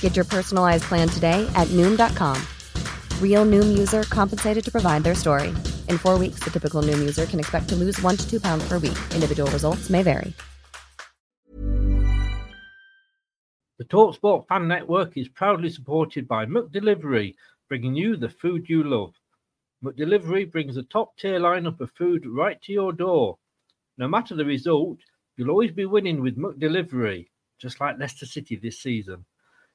Get your personalized plan today at Noom.com. Real Noom user compensated to provide their story. In four weeks, the typical Noom user can expect to lose one to two pounds per week. Individual results may vary. The TalkSport Fan Network is proudly supported by McDelivery, bringing you the food you love. McDelivery brings a top tier lineup of food right to your door. No matter the result, you'll always be winning with McDelivery, just like Leicester City this season.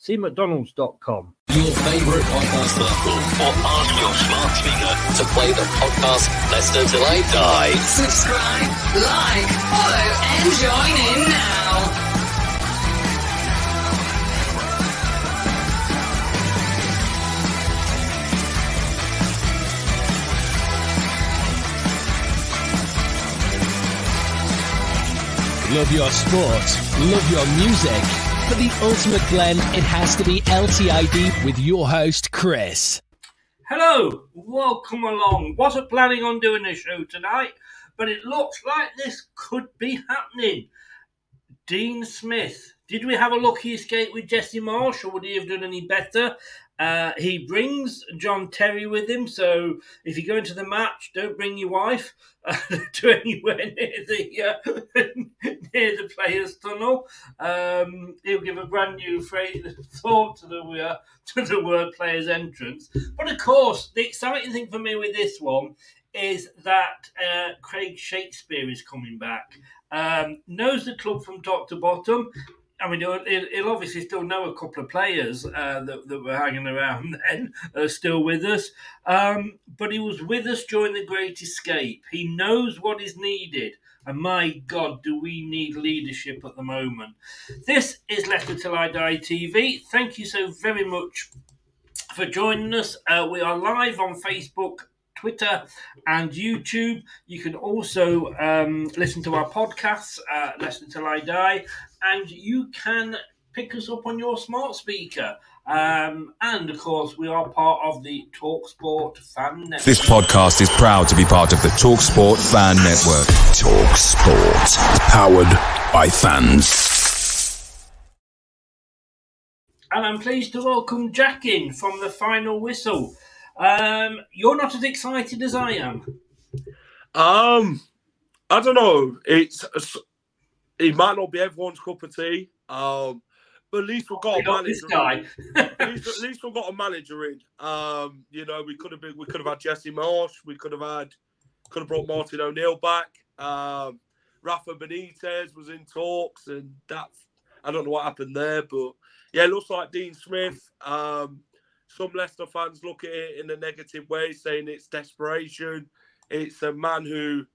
See McDonald's.com. Your favourite podcast platform, or ask your smart speaker to play the podcast Leicester Till I Die. Subscribe, like, follow, and join in now. Love your sport, love your music. For the ultimate blend, it has to be LTID with your host, Chris. Hello, welcome along. Wasn't planning on doing a show tonight, but it looks like this could be happening. Dean Smith. Did we have a lucky escape with Jesse Marsch, or would he have done any better? Uh, he brings John Terry with him, so if you go into the match, don't bring your wife to anywhere near the uh, near the players' tunnel. Um, he'll give a brand new phrase, thought to the uh, to the word players' entrance. But of course, the exciting thing for me with this one is that uh, Craig Shakespeare is coming back. Um, knows the club from top to bottom. I mean, he'll, obviously still know a couple of players uh, that, that, were hanging around then, are still with us. Um, but he was with us during the Great Escape. He knows what is needed. And my God, do we need leadership at the moment? This is Leicester Till I Die TV. Thank you so very much for joining us. Uh, we are live on Facebook Twitter, and YouTube. You can also um, listen to our podcasts, uh, Listen Till I Die, and you can pick us up on your smart speaker. Um, and of course, we are part of the TalkSport Fan Network. This podcast is proud to be part of the TalkSport Fan Network. TalkSport, powered by fans. And I'm pleased to welcome Jack in from the final whistle. Um, you're not as excited as I am. Um, I don't know. It's it might not be everyone's cup of tea. Um, but at least we've got a manager. guy. at, least, at least we've got a manager in. Um, you know, we could have been, we could have had Jesse Marsch. We could have had, could have brought Martin O'Neill back. Um, Rafa Benitez was in talks, and that I don't know what happened there, but yeah, it looks like Dean Smith. Um, some Leicester fans look at it in a negative way, saying it's desperation. It's a man who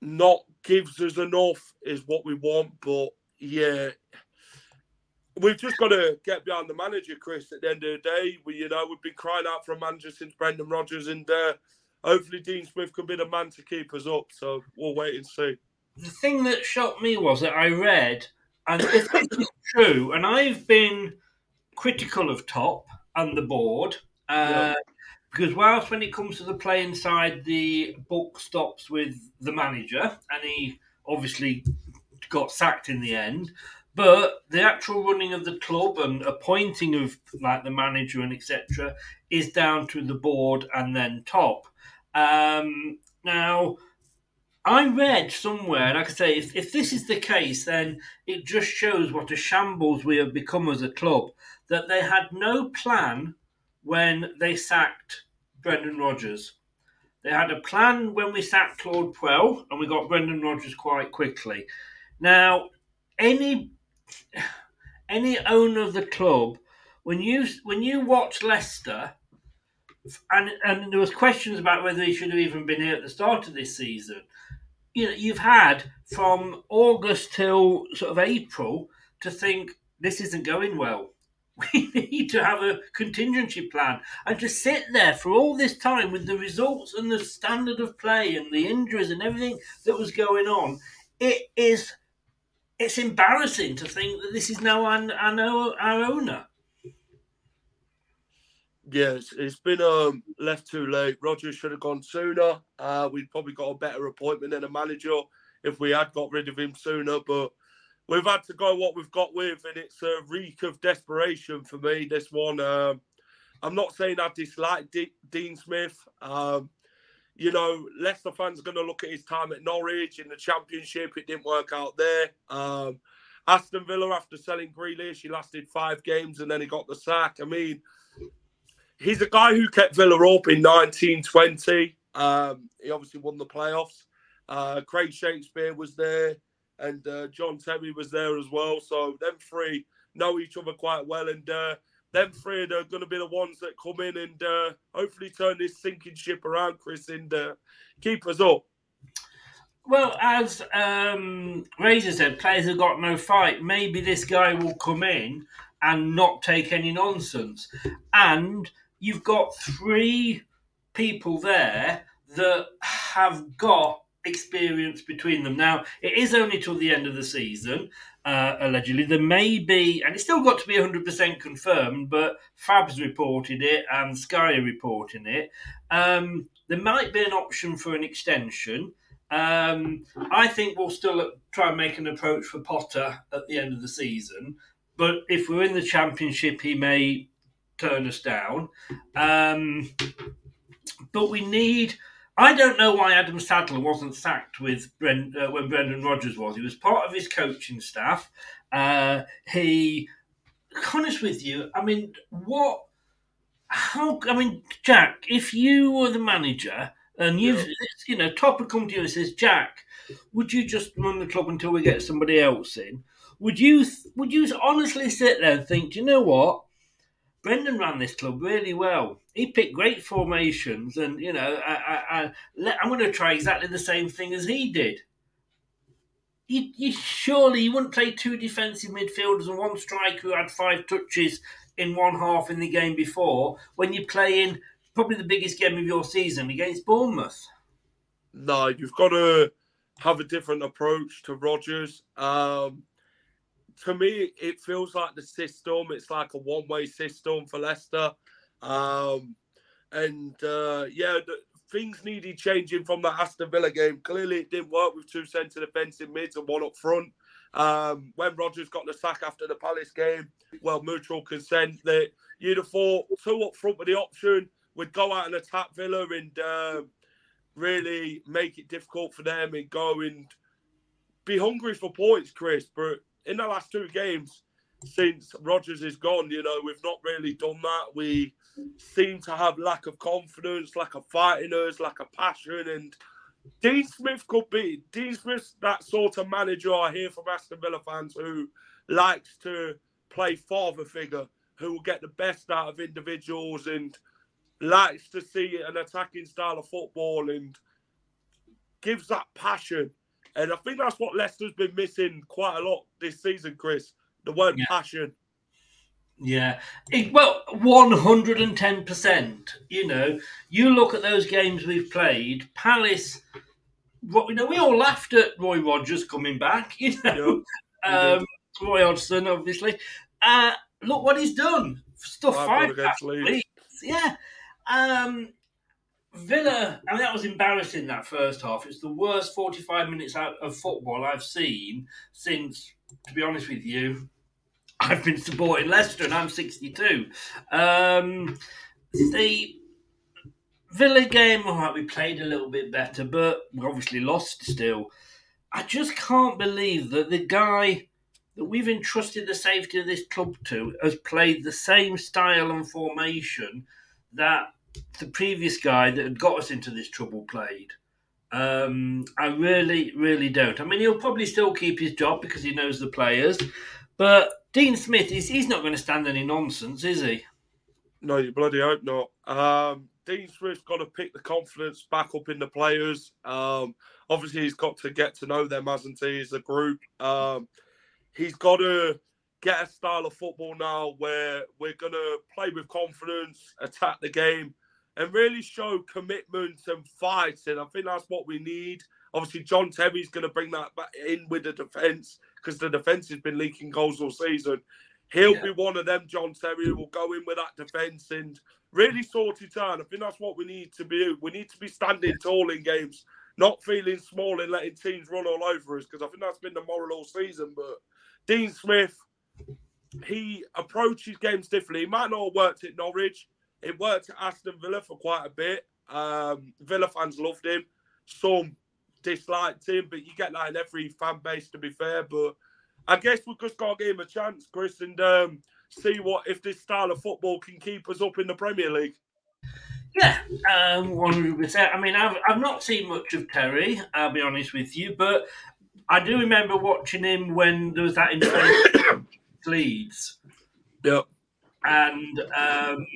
not gives us enough is what we want. But yeah, we've just got to get behind the manager, Chris. At the end of the day, we you know we've been crying out for a manager since Brendan Rodgers, and uh, hopefully Dean Smith can be the man to keep us up. So we'll wait and see. The thing that shocked me was that I read, and if it's true, and I've been critical of Top and the board. Uh, yeah. Because whilst when it comes to the playing side, the book stops with the manager, and he obviously got sacked in the end. But the actual running of the club and appointing of like the manager and etc. is down to the board and then top. Um, now, I read somewhere, like I say, if, if this is the case, then it just shows what a shambles we have become as a club that they had no plan when they sacked Brendan Rodgers. They had a plan when we sacked Claude Puel, and we got Brendan Rodgers quite quickly. Now, any any owner of the club, when you when you watch Leicester, and and there was questions about whether he should have even been here at the start of this season. You know, you've had from August till sort of April to think this isn't going well. We need to have a contingency plan and to sit there for all this time with the results and the standard of play and the injuries and everything that was going on. It is it's embarrassing to think that this is now our, our, our owner. Yes, it's been um, left too late. Rodgers should have gone sooner. Uh, we'd probably got a better appointment than a manager if we had got rid of him sooner. But we've had to go what we've got with, and it's a reek of desperation for me. This one, um, I'm not saying I dislike D- Dean Smith. Um, you know, Leicester fans are going to look at his time at Norwich in the Championship. It didn't work out there. Um, Aston Villa, after selling Grealish, he lasted five games and then he got the sack. I mean, he's a guy who kept Villa up in 1920. Um, he obviously won the playoffs. Uh, Craig Shakespeare was there, and uh, John Terry was there as well. So them three know each other quite well, and uh, them three are going to be the ones that come in and uh, hopefully turn this sinking ship around, Chris, and uh, keep us up. Well, as um, Razor said, players have got no fight. Maybe this guy will come in and not take any nonsense. And you've got three people there that have got experience between them. Now, it is only till the end of the season, uh, allegedly. There may be, and it's still got to be 100% confirmed, but Fab's reported it and Sky are reporting it. Um, there might be an option for an extension. Um, I think we'll still try and make an approach for Potter at the end of the season. But if we're in the championship, he may turn us down. Um, but we need. I don't know why Adam Sadler wasn't sacked with Brent, uh, when Brendan Rodgers was. He was part of his coaching staff. Uh, he, honest with you, I mean, what? How? I mean, Jack, if you were the manager and you, yeah. you know, Topper come to you and says, Jack, would you just run the club until we get somebody else in? Would you? Would you honestly sit there and think, do you know what? Brendan ran this club really well. He picked great formations, and you know, I, I, I, am going to try exactly the same thing as he did. You, surely you wouldn't play two defensive midfielders and one striker who had five touches in one half in the game before when you're playing probably the biggest game of your season against Bournemouth. No, you've got to have a different approach to Rodgers. Um, to me, it feels like the system. It's like a one-way system for Leicester, um, and uh, yeah, the, things needed changing from the Aston Villa game. Clearly, it didn't work with two centre defensive mids and one up front. Um, when Rodgers got the sack after the Palace game, well, mutual consent that you'd have thought two up front with the option would go out and attack Villa and uh, really make it difficult for them and go and be hungry for points, Chris. But in the last two games since Rodgers is gone, you know, we've not really done that. We seem to have lack of confidence, lack of fighting us, lack of passion. And Dean Smith could be Dean Smith's that sort of manager I hear from Aston Villa fans who likes to play father figure, who will get the best out of individuals and likes to see an attacking style of football and gives that passion and I think that's what Leicester's been missing quite a lot this season, Chris. The word yeah. passion. Yeah. It, well, 110%. You know, you look at those games we've played, Palace, you know, we all laughed at Roy Rogers coming back, you know, um, Roy Hodgson, obviously. Uh, look what he's done. Stuff five, five Yeah. Um, Villa, I mean, that was embarrassing that first half. It's the worst 45 minutes out of football I've seen since, to be honest with you, I've been supporting Leicester and I'm 62. Um, the Villa game, all right, we played a little bit better, but we obviously lost still. I just can't believe that the guy that we've entrusted the safety of this club to has played the same style and formation that the previous guy that had got us into this trouble played. Um, I really, really don't. I mean, he'll probably still keep his job because he knows the players, but Dean Smith is he's not going to stand any nonsense, is he? No, you bloody hope not. Um, Dean Smith's got to pick the confidence back up in the players. Um, obviously, he's got to get to know them, hasn't he, as a group. Um, he's got to get a style of football now where we're going to play with confidence, attack the game, and really show commitment and fight. And I think that's what we need. Obviously, John Terry's going to bring that back in with the defence because the defence has been leaking goals all season. He'll yeah. be one of them, John Terry, who will go in with that defence and really sort it out. I think that's what we need to be. We need to be standing tall in games, not feeling small and letting teams run all over us because I think that's been the moral all season. But Dean Smith, he approaches games differently. He might not have worked at Norwich. It worked at Aston Villa for quite a bit. Um, Villa fans loved him. Some disliked him, but you get that in every fan base, to be fair. But I guess we've just got to give him a chance, Chris, and um, see what if this style of football can keep us up in the Premier League. Yeah, um, 100%. I mean, I've, I've not seen much of Terry, I'll be honest with you, but I do remember watching him when there was that Leeds. Yep. And um,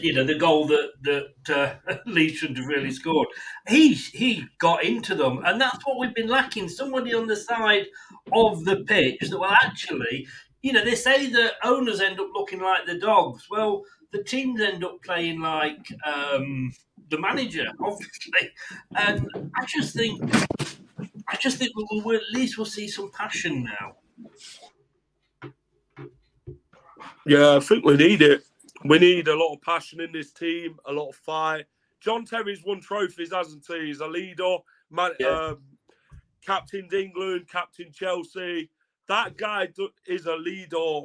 you know the goal that that uh, Leeds should have really scored. He he got into them, and that's what we've been lacking. Somebody on the side of the pitch that well, actually, you know, they say that owners end up looking like the dogs. Well, the teams end up playing like um, the manager, obviously, and I just think I just think we'll, we'll, at least we'll see some passion now. Yeah, I think we need it. We need a lot of passion in this team, a lot of fight. John Terry's won trophies, hasn't he? He's a leader, man, yeah. um, captained England, captain Chelsea. That guy is a leader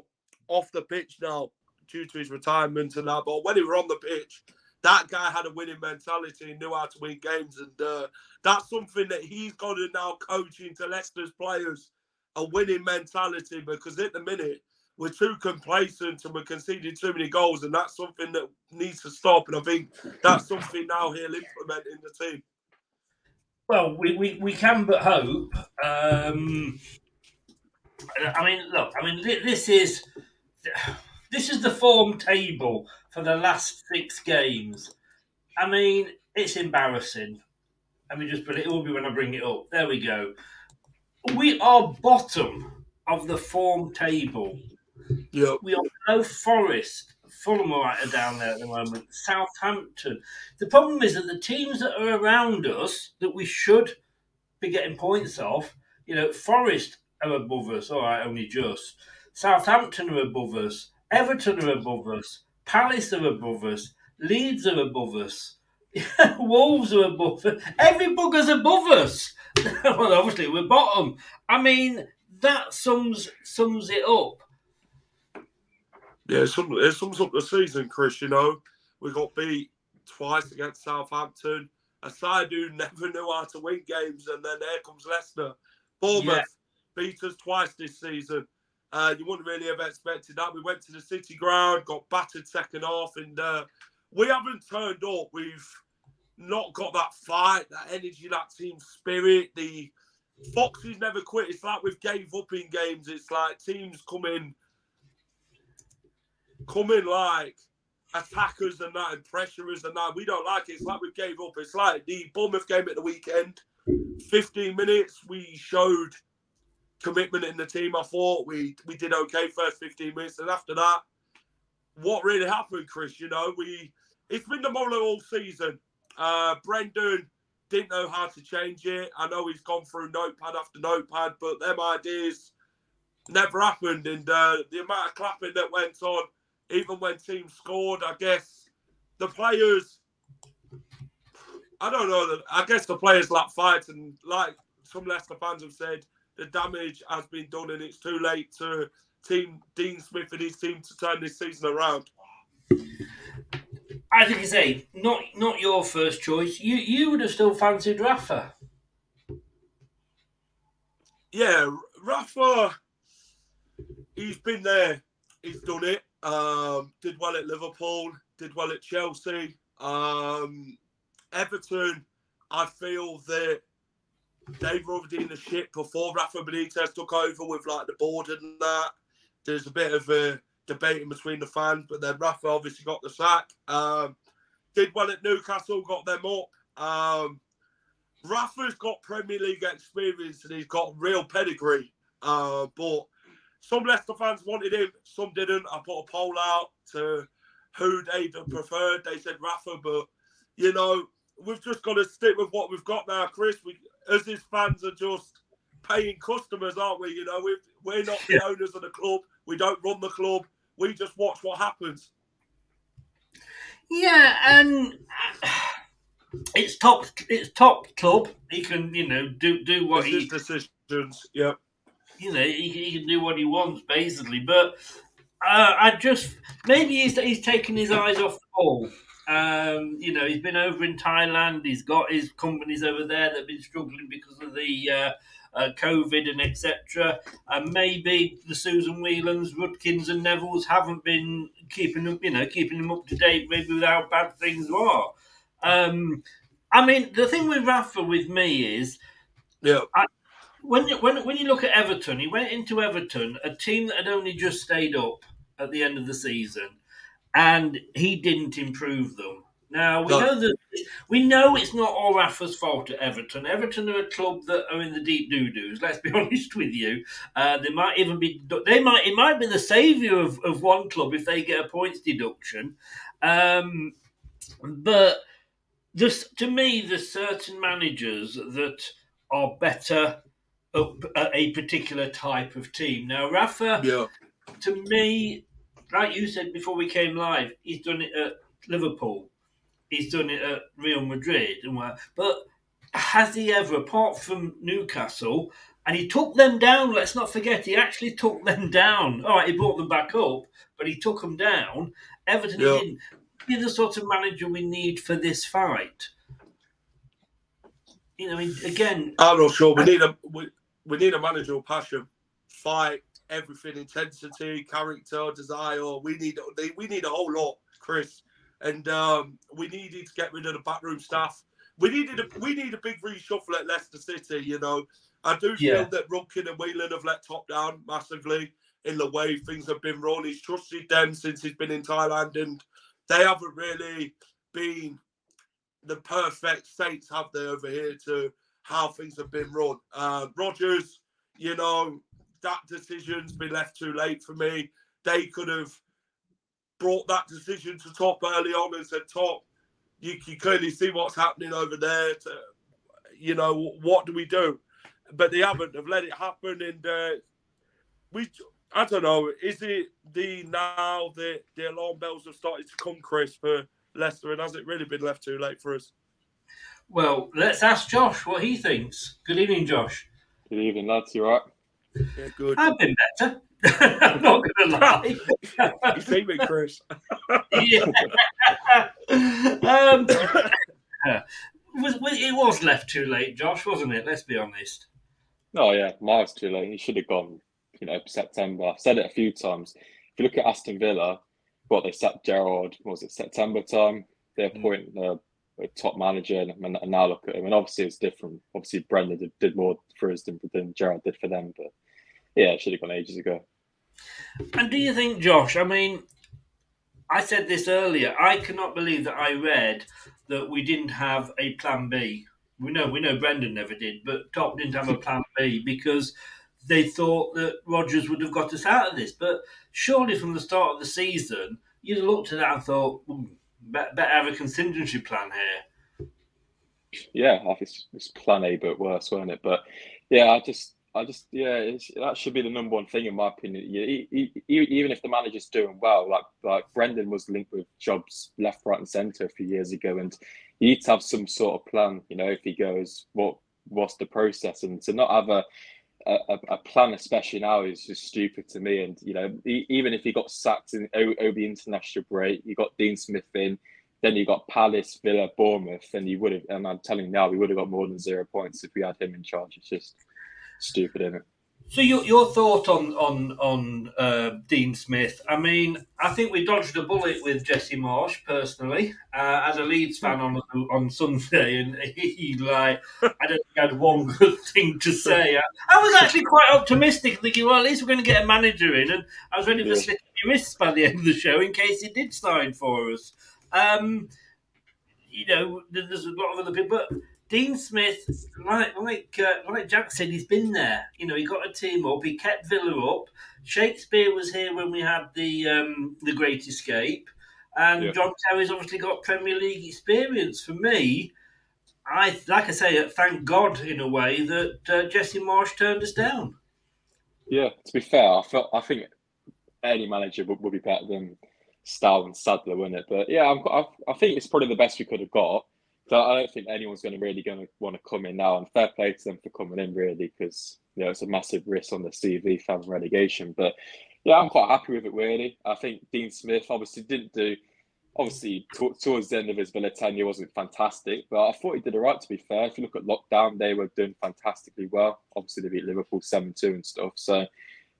off the pitch now due to his retirement and that. But when he was on the pitch, that guy had a winning mentality and knew how to win games. And uh, that's something that he's got to now coach into Leicester's players a winning mentality because at the minute, we're too complacent and we're conceding too many goals, and that's something that needs to stop. And I think that's something now he'll implement in the team. Well, we, we, we can but hope. Um, I mean, look, I mean, this is this is the form table for the last six games. I mean, it's embarrassing. Let me just it. It will be when I bring it up. There we go. We are bottom of the form table We are no Forest. Fulham are down there at the moment. Southampton. The problem is that the teams that are around us that we should be getting points off, you know, Forest are above us. All right, only just. Southampton are above us. Everton are above us. Palace are above us. Leeds are above us. Wolves are above us. Every bugger's above us. well, obviously we're bottom. I mean, that sums sums it up. Yeah, it sums, it sums up the season, Chris. You know, we got beat twice against Southampton. A side who never knew how to win games, and then there comes Leicester. Bournemouth yeah. beat us twice this season. Uh, you wouldn't really have expected that. We went to the City Ground, got battered second half, and uh, we haven't turned up. We've not got that fight, that energy, that team spirit. The Foxes never quit. It's like we've gave up in games. It's like teams come in come in like attackers and that and pressurers and that. We don't like it. It's like we gave up. It's like the Bournemouth game at the weekend. 15 minutes, we showed commitment in the team. I thought we we did okay first 15 minutes. And after that, what really happened, Chris? You know, we it's been the model all season. Uh Brendan didn't know how to change it. I know he's gone through notepad after notepad, but them ideas never happened. And uh, the amount of clapping that went on even when teams scored, I guess the players. I don't know. I guess the players lack fight, and like some Leicester fans have said, the damage has been done, and it's too late to team Dean Smith and his team to turn this season around. I think you say not not your first choice. You you would have still fancied Rafa. Yeah, Rafa. He's been there. He's done it. Um, did well at Liverpool. did well at Chelsea. Um, Everton, I feel that they were already in the shit before Rafa Benitez took over with like the board and that. There's a bit of a debate in between the fans, but then Rafa obviously got the sack. Um, did well at Newcastle, got them up. Um, Rafa's got Premier League experience and he's got real pedigree. Uh, but some Leicester fans wanted him, some didn't. I put a poll out to who they'd preferred. They said Rafa, but you know, we've just got to stick with what we've got now, Chris. We, as his fans, are just paying customers, aren't we? You know, we we're not the owners of the club. We don't run the club. We just watch what happens. Yeah, and it's top. It's top club. He can, you know, do do what It's he his decisions. Yeah. You know, he, he can do what he wants basically. But uh, I just maybe he's he's taken his eyes off the ball. Um, you know, he's been over in Thailand. He's got his companies over there that have been struggling because of the uh, uh, COVID and etc. And maybe the Susan Whelans, Rudkins, and Nevilles haven't been keeping them, you know, keeping them up to date. Maybe with how bad things are. Um, I mean, the thing with Rafa with me is Yeah. When you, when when you look at Everton, he went into Everton, a team that had only just stayed up at the end of the season, and he didn't improve them. Now we No. know that we know it's not all Rafa's fault at Everton. Everton are a club that are in the deep doo doos. Let's be honest with you. Uh, they might even be. They might. It might be the saviour of, of one club if they get a points deduction. Um, but just to me, there's certain managers that are better at a particular type of team. Now, Rafa, Yeah. to me, like you said before we came live, he's done it at Liverpool, he's done it at Real Madrid, and what, but has he ever, apart from Newcastle, and he took them down. Let's not forget, he actually took them down. All right, he brought them back up, but he took them down. Everton Yeah. didn't. He's the sort of manager we need for this fight. You know, I mean, again, I'm not sure. We need a we, we need a manager with passion, fight, everything, intensity, character, desire. We need we need a whole lot, Chris, and um, we needed to get rid of the backroom staff. We needed a we need a big reshuffle at Leicester City. You know, I do feel Yeah. that Rudkin and Whelan have let top down massively in the way things have been run. He's trusted them since he's been in Thailand, and they haven't really been the perfect saints have they over here to how things have been run. Uh, Rodgers, you know, that decision's been left too late for me. They could have brought that decision to top early on and said, "Top, you can clearly see what's happening over there. To, you know, what do we do?" But they haven't. They've let it happen, and uh, we. I don't know. Is it the now that the alarm bells have started to come, Chris, for Leicester, and has it really been left too late for us? Well, let's ask Josh what he thinks. Good evening, Josh. Good evening, lads. You all right? Yeah, good. I've been better. I'm not going to lie. you see me, Chris? yeah. um, was, was- it was left too late, Josh, wasn't it? Let's be honest. Oh yeah, miles too late. He should have gone. You know, September. I've said it a few times. If you look at Aston Villa, what they sacked Gerrard was it September time? They appoint a, a top manager, and, and now look at him. And obviously, it's different. Obviously, Brendan did, did more for us than, than Gerrard did for them. But yeah, it should have gone ages ago. And do you think, Josh? I mean, I said this earlier. I cannot believe that I read that we didn't have a plan B. We know, we know, Brendan never did, but Top didn't have a plan B because they thought that Rodgers would have got us out of this. But surely, from the start of the season, you'd have looked at that and thought, "Hmm, better, have a contingency plan here. Yeah, it's, it's plan A, but worse, weren't it? But yeah, I just, I just, yeah, that should be the number one thing in my opinion. Yeah, e- e- e- even if the manager's doing well, like like Brendan was linked with jobs left, right, and centre a few years ago, and you need to have some sort of plan. You know, if he goes, what what's the process, and to not have a a, a plan, especially now, is just stupid to me. And you know, e- even if he got sacked in over the international break, you got Dean Smith in, then you got Palace, Villa, Bournemouth, and you would have. And I'm telling you now, we would have got more than zero points if we had him in charge. It's just stupid, isn't it? So your your thought on on on uh, Dean Smith? I mean, I think we dodged a bullet with Jesse Marsch personally, uh, as a Leeds fan on on Sunday, and he like I don't think I had one good thing to say. I, I was actually quite optimistic, thinking, well, at least we're going to get a manager in, and I was ready for Yeah. slipping my wrists by the end of the show in case he did sign for us. Um, you know, there's a lot of other people, but Dean Smith, like like uh, like Jack said, he's been there. You know, he got a team up. He kept Villa up. Shakespeare was here when we had the um, the Great Escape, and Yeah. John Terry's obviously got Premier League experience. For me, I like I say, thank God in a way that uh, Jesse Marsch turned us down. Yeah, to be fair, I felt I think any manager would, would be better than Stow and Sadler, wouldn't it? But yeah, I'm, I, I think it's probably the best we could have got. So I don't think anyone's going to really going to want to come in now. And fair play to them for coming in, really, because you know it's a massive risk on the CV from relegation. But yeah, I'm quite happy with it, really. I think Dean Smith obviously didn't do. Obviously, to- towards the end of his Villa tenure wasn't fantastic, but I thought he did all right. To be fair, if you look at lockdown, they were doing fantastically well. Obviously, they beat Liverpool seven two and stuff. So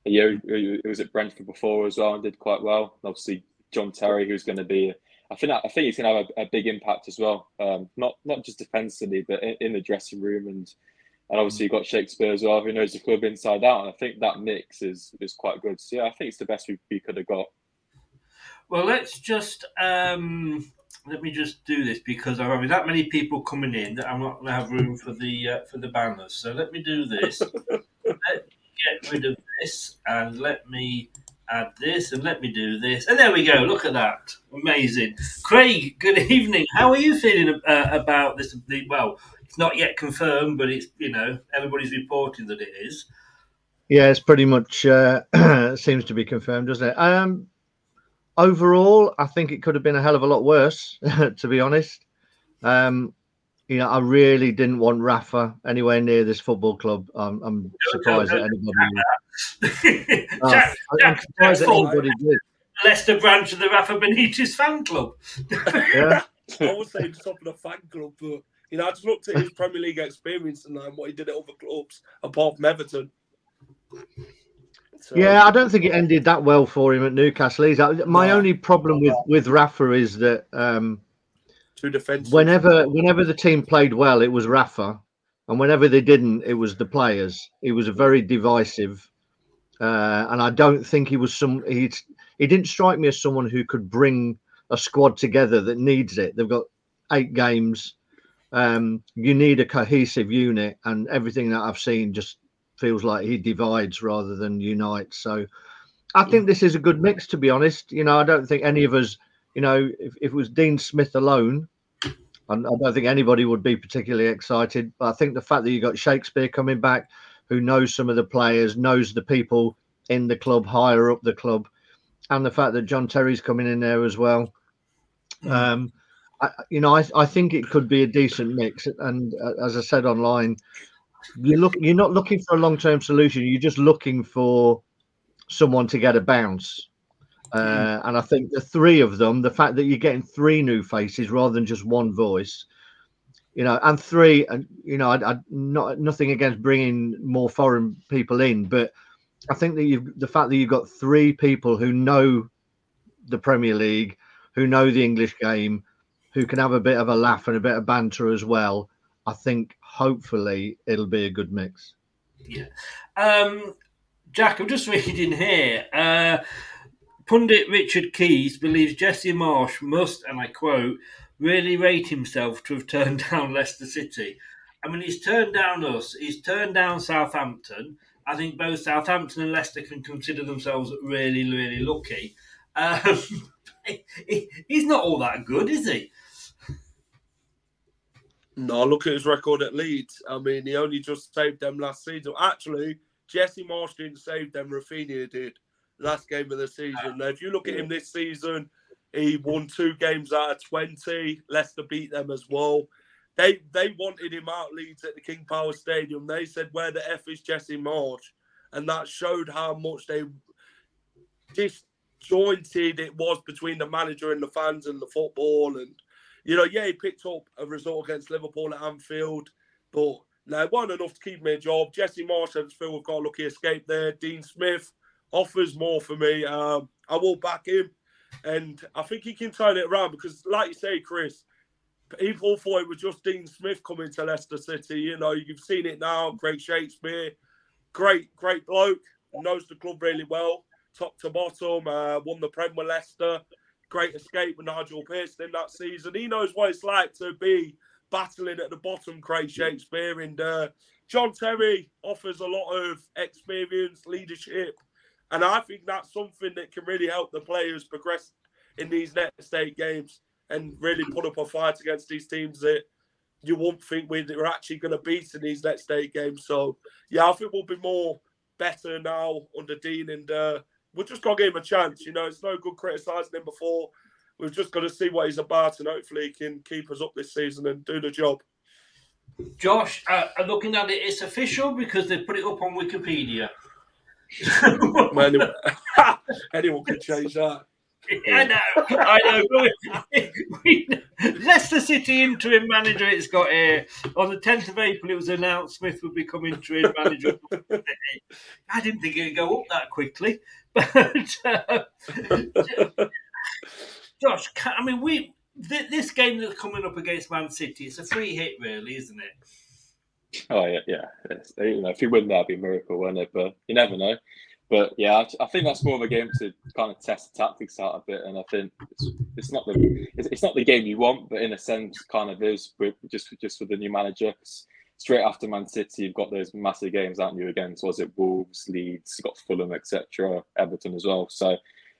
yeah, he was at Brentford before as well and did quite well. Obviously, John Terry, who's going to be, I think, I think he's going to have a, a big impact as well. Um, not not just defensively, but in, in the dressing room and and obviously you've got Shakespeare as well, who knows the club inside out. And I think that mix is is quite good. So yeah, I think it's the best we, we could have got. Well, let's just um, let me just do this because I'm having that many people coming in that I'm not going to have room for the uh, for the banners. So let me do this. let me get rid of this and let me add this and let me do this. And there we go. Look at that. Amazing. Craig, good evening. How are you feeling uh, about this? The, well, it's not yet confirmed, but it's you know everybody's reporting that it is. Yeah, it's pretty much uh, seems to be confirmed, doesn't it? Um, overall, I think it could have been a hell of a lot worse, to be honest. Um, you know, I really didn't want Rafa anywhere near this football club. I'm, I'm surprised that anybody. Jack, I'm surprised that anybody did. Leicester branch of the Rafa Benitez fan club. Yeah. I was saying top of the fan club, but you know, I just looked at his Premier League experience and um, what he did at other clubs, apart from Everton. So, Yeah, I don't think it ended that well for him at Newcastle. Either. My only problem with with Rafa is that um, two defensive. whenever whenever the team played well, it was Rafa, and whenever they didn't, it was the players. He was a very divisive, uh, and I don't think he was some. He he didn't strike me as someone who could bring a squad together that needs it. They've got eight games. Um, you need a cohesive unit, and everything that I've seen just feels like he divides rather than unites. So I think this is a good mix, to be honest. You know, I don't think any of us, you know, if, if it was Dean Smith alone, I, I don't think anybody would be particularly excited. But I think the fact that you got Shakespeare coming back, who knows some of the players, knows the people in the club, higher up the club, and the fact that John Terry's coming in there as well. Um, I, you know, I, I think it could be a decent mix. And uh, as I said online, you look you're not looking for a long-term solution you're just looking for someone to get a bounce uh, and i think the three of them the fact that you're getting three new faces rather than just one voice you know and three and you know I, I not nothing against bringing more foreign people in but i think that you've the fact that you've got three people who know the premier league who know the english game who can have a bit of a laugh and a bit of banter as well i think hopefully it'll be a good mix Yeah. Um, Jack, I'm just reading here. Uh, Pundit Richard Keys believes Jesse Marsch must, and I quote, really rate himself to have turned down Leicester City. I mean, he's turned down us, he's turned down Southampton. I think both Southampton and Leicester can consider themselves really, really lucky. Um, he- he's not all that good, is he? No, look at his record at Leeds. I mean, he only just saved them last season. Actually, Jesse Marsh didn't save them. Raphinha did last game of the season. Now, if you look at him this season, he won two games out of 20. Leicester beat them as well. They they wanted him out Leeds at the King Power Stadium. They said, where the F is Jesse Marsch? And that showed how much they disjointed it was between the manager and the fans and the football. And, you know, yeah, he picked up a result against Liverpool at Anfield, but No, it wasn't enough to keep me a job. Jesse Marsch, I just feel we've got a lucky escape there. Dean Smith offers more for me. Um, I will back him. And I think he can turn it around because, like you say, Chris, people thought it was just Dean Smith coming to Leicester City. You know, you've seen it now. Great Shakespeare, great, great bloke, knows the club really well, top to bottom, uh, won the Prem with Leicester. Great escape with Nigel Pearson in that season. He knows what it's like to be battling at the bottom, Craig Shakespeare. And uh, John Terry offers a lot of experience, leadership. And I think that's something that can really help the players progress in these next eight games and really put up a fight against these teams that you won't think we're actually going to beat in these next eight games. So, yeah, I think we'll be more better now under Dean, and uh, we're just going to give him a chance. You know, it's no good criticising him before. We've just got to see what he's about, and hopefully he can keep us up this season and do the job. Josh, uh, looking at it, it's official because they put it up on Wikipedia. Anyone, anyone can change that. I know, I know. Leicester City interim manager. It's got here on the 10th of April. It was announced Smith would become interim manager. I didn't think it'd go up that quickly, but uh, Josh, I mean, we this game that's coming up against Man City. It's a free hit, really, isn't it? Oh yeah, yeah. It's, you know, if you win, that'd be a miracle, wouldn't it? But you never know. But yeah, I, I, think that's more of a game to kind of test the tactics out a bit, and I think it's, it's not the it's, it's, not the game you want, but in a sense, kind of is with, just just with the new manager. Straight after Man City, you've got those massive games, aren't you? Against was it Wolves, Leeds, got Fulham, etc., Everton as well. So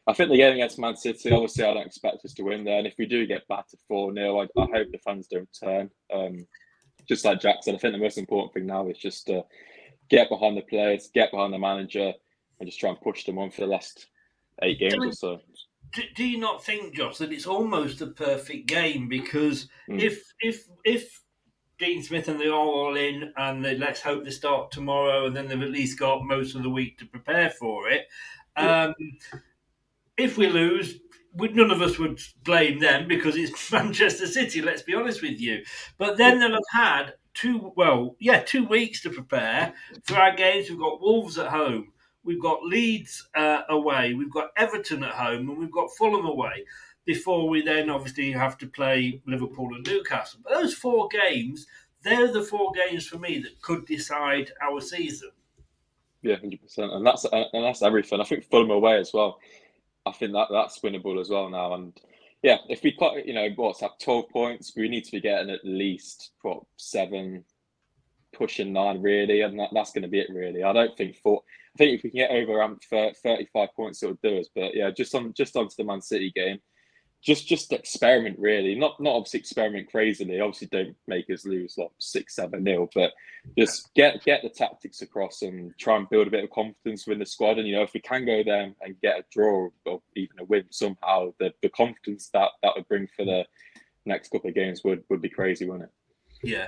I think the game against Man City, obviously, I don't expect us to win there, and if we do get battered four 0 I, I, hope the fans don't turn. Um, just like Jack said, I think the most important thing now is just to get behind the players, get behind the manager and just try and push them on for the last eight games or so. Do, do you not think, Josh, that it's almost a perfect game because mm. if if if Dean Smith and they are all in, and they, let's hope they start tomorrow, and then they've at least got most of the week to prepare for it. Um, if we lose, none of us would blame them because it's Manchester City. Let's be honest with you. But then they'll have had two, well, yeah, two weeks to prepare for our games. We've got Wolves at home. We've got Leeds uh, away, we've got Everton at home, and we've got Fulham away. Before we then obviously have to play Liverpool and Newcastle. But those four games, they're the four games for me that could decide our season. Yeah, hundred percent, and that's and that's everything. I think Fulham away as well. I think that that's winnable as well now. And yeah, if we got you know what's up twelve points, we need to be getting at least what seven, pushing nine really, and that, that's going to be it really. I don't think four. I think if we can get over um, 35 points, it'll do us. But yeah, just on just onto the Man City game, just just experiment really. Not not obviously experiment crazily. Obviously, don't make us lose like six seven nil. But just get get the tactics across and try and build a bit of confidence within the squad. And you know, if we can go there and get a draw or even a win somehow, the the confidence that that would bring for the next couple of games would would be crazy, wouldn't it? Yeah.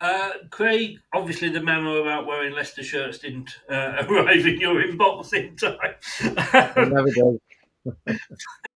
Uh, Craig, obviously the memo about wearing Leicester shirts didn't uh, arrive in your inbox in time. never does.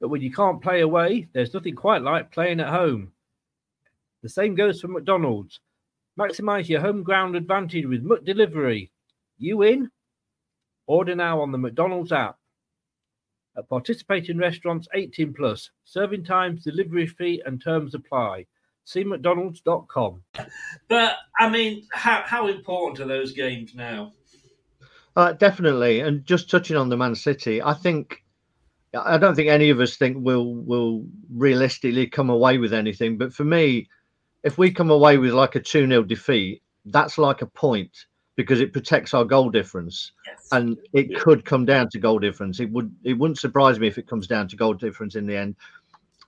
but when you can't play away, there's nothing quite like playing at home. The same goes for McDonald's. Maximize your home ground advantage with McDelivery. You in? Order now on the McDonald's app. At participating restaurants 18 plus, serving times, delivery fee, and terms apply. cmcdonalds.com. But I mean, how how important are those games now? Uh, definitely, and just touching on the Man City, I think I don't think any of us think we'll will realistically come away with anything. But for me, if we come away with like a two 0 defeat, that's like a point because it protects our goal difference, yes. and it yeah. could come down to goal difference. It would it wouldn't surprise me if it comes down to goal difference in the end.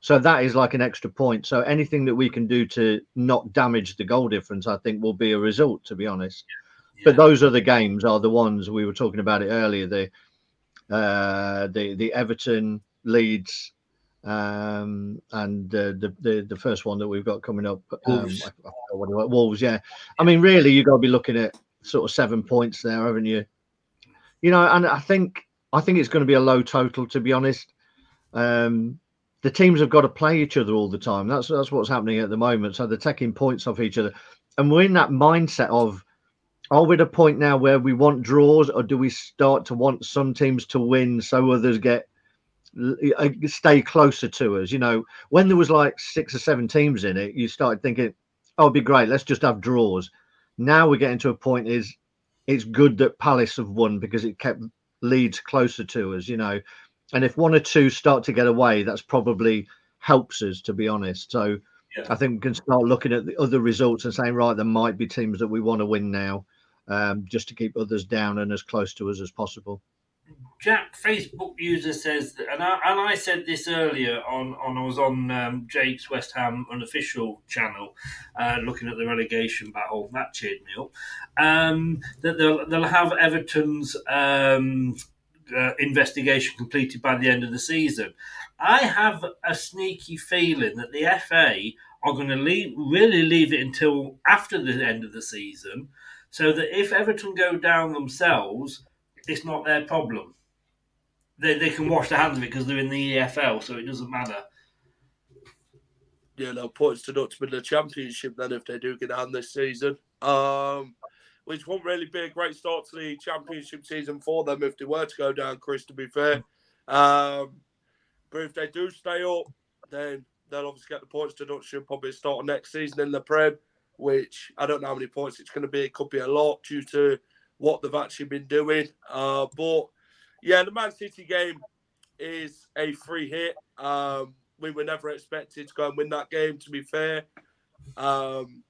So that is like an extra point. So anything that we can do to not damage the goal difference, I think, will be a result. To be honest, yeah. but those other games are the ones we were talking about it earlier. The uh, the the Everton, Leeds, um, and uh, the, the the first one that we've got coming up, um, Wolves. I, I Wolves. Yeah, I mean, really, you've got to be looking at sort of seven points there, haven't you? You know, and I think I think it's going to be a low total, to be honest. Um, the teams have got to play each other all the time. That's that's what's happening at the moment. So they're taking points off each other, and we're in that mindset of are we at a point now where we want draws, or do we start to want some teams to win so others get uh, stay closer to us? You know, when there was like six or seven teams in it, you started thinking, "Oh, it'd be great. Let's just have draws." Now we're getting to a point is it's good that Palace have won because it kept Leeds closer to us. You know, and if one or two start to get away, that's probably helps us to be honest. So. Yeah. I think we can start looking at the other results and saying, right, there might be teams that we want to win now um, just to keep others down and as close to us as possible. Jack, Facebook user says, and I, and I said this earlier on, on I was on um, Jake's West Ham unofficial channel, uh, looking at the relegation battle. That cheered me up. Um, that they'll they'll have Everton's um, uh, investigation completed by the end of the season. I have a sneaky feeling that the FA are going to leave, really leave it until after the end of the season so that if Everton go down themselves, it's not their problem. They, they can wash their hands of it because they're in the EFL, so it doesn't matter. Yeah, no points to not to win the championship then if they do get down this season. Um, which won't really be a great start to the championship season for them if they were to go down, Chris, to be fair. Um, but if they do stay up, then they'll obviously get the points deduction probably start next season in the Prem which I don't know how many points it's going to be. It could be a lot due to what they've actually been doing. Uh, but yeah, the Man City game is a free hit. Um, we were never expected to go and win that game, to be fair. Um,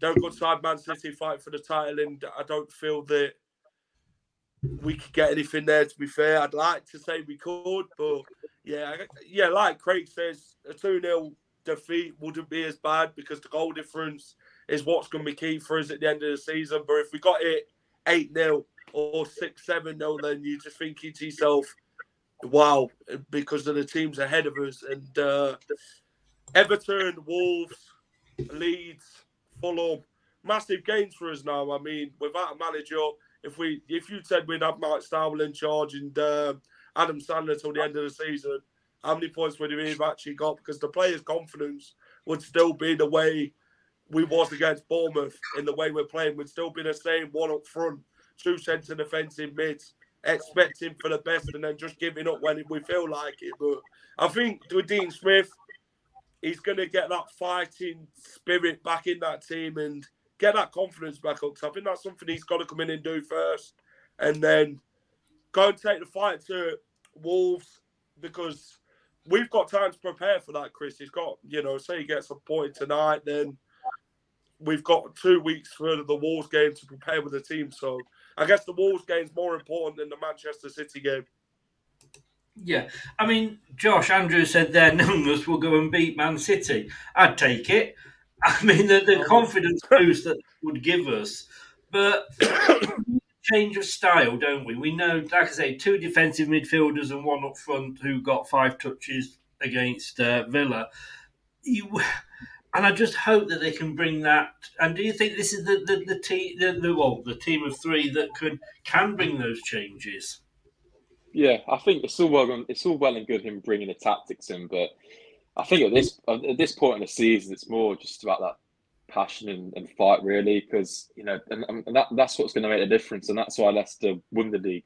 they're a good side, Man City fight for the title, and I don't feel that we could get anything there. To be fair, I'd like to say we could, but yeah, yeah, like Craig says, a two 0 defeat wouldn't be as bad because the goal difference is what's going to be key for us at the end of the season. But if we got it 8 0 or 6 7 0, then you're just thinking to yourself, wow, because of the teams ahead of us. And uh, Everton, Wolves, Leeds, Fulham, massive games for us now. I mean, without a manager, if we if you said we'd have Mike Stowell in charge and uh, Adam Sadler till the end of the season, how many points would we have actually got? Because the players' confidence would still be the way we was against Bournemouth in the way we're playing. We'd still be the same one up front, two centre defensive mids, expecting for the best and then just giving up when we feel like it. But I think with Dean Smith, he's going to get that fighting spirit back in that team and get that confidence back up. So I think that's something he's got to come in and do first, and then go and take the fight to Wolves because we've got time to prepare for that. Chris, he's got you know, say he gets a point tonight, then we've got two weeks for the Wolves game to prepare with the team. So I guess the Wolves game is more important than the Manchester City game. Yeah, I mean, Josh Andrew said their numbers will go and beat Man City. I'd take it. I mean, the, the confidence boost that would give us, but change of style, don't we? We know, like I say, two defensive midfielders and one up front who got five touches against uh, Villa. You and I just hope that they can bring that. And do you think this is the the, the team the, the well the team of three that could can bring those changes? Yeah, I think it's all well it's all well and good him bringing the tactics in, but I think at this at this point in the season, it's more just about that passion and, and fight, really, because you know, and, and that, that's what's going to make the difference, and that's why Leicester won the league.